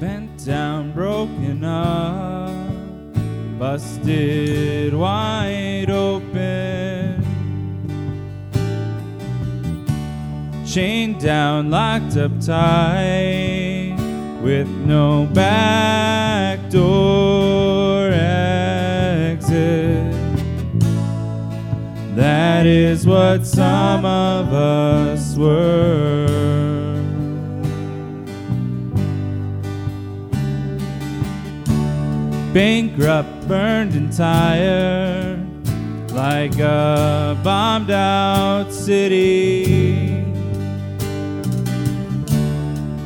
bent down, broken up, busted wide open, chained down, locked up tight, with no back door exit. That is what some of us were. Bankrupt, burned and tired, like a bombed out city.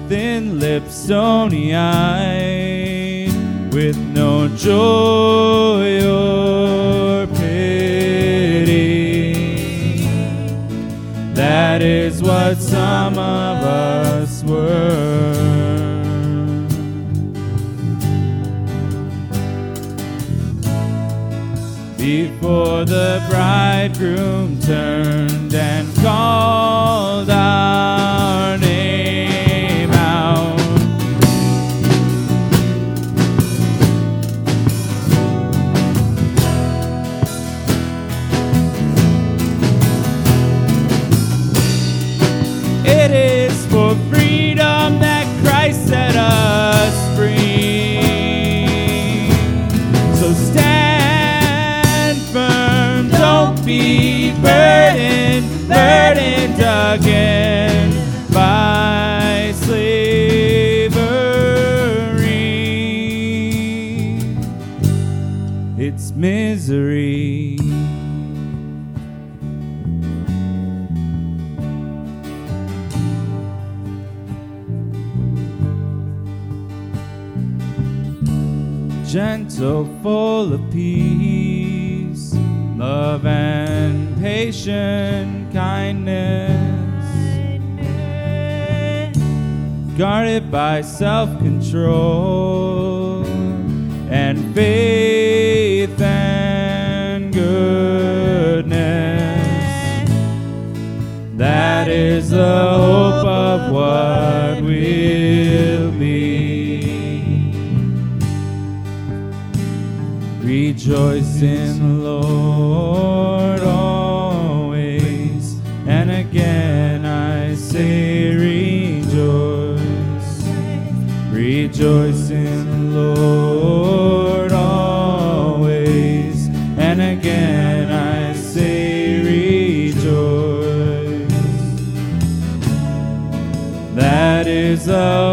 Thin lipped, stony eyed, with no joy or pity. That is what some of us were. Before the bridegroom turned and called our be burdened, burdened again by slavery. It's misery. gentle, full of peace, love and patient kindness, guarded by self control and faith and Rejoice in the Lord always, and again I say rejoice. Rejoice in the Lord always, and again I say rejoice. That is the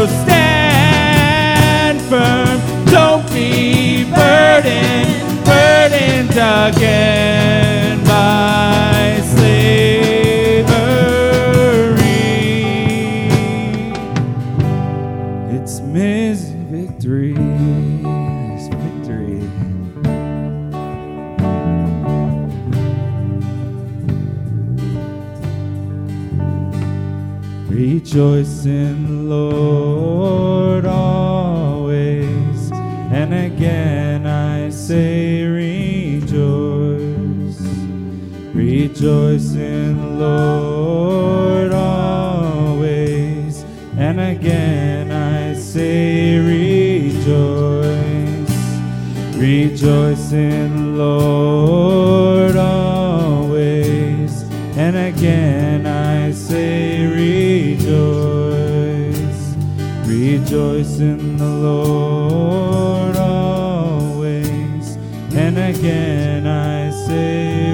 So stand firm, don't be burdened, burdened again by Rejoice in the Lord always, and again I say rejoice. Rejoice in the Lord always, and again I say rejoice. Rejoice in the Lord always, and again rejoice in the Lord always. And again I say,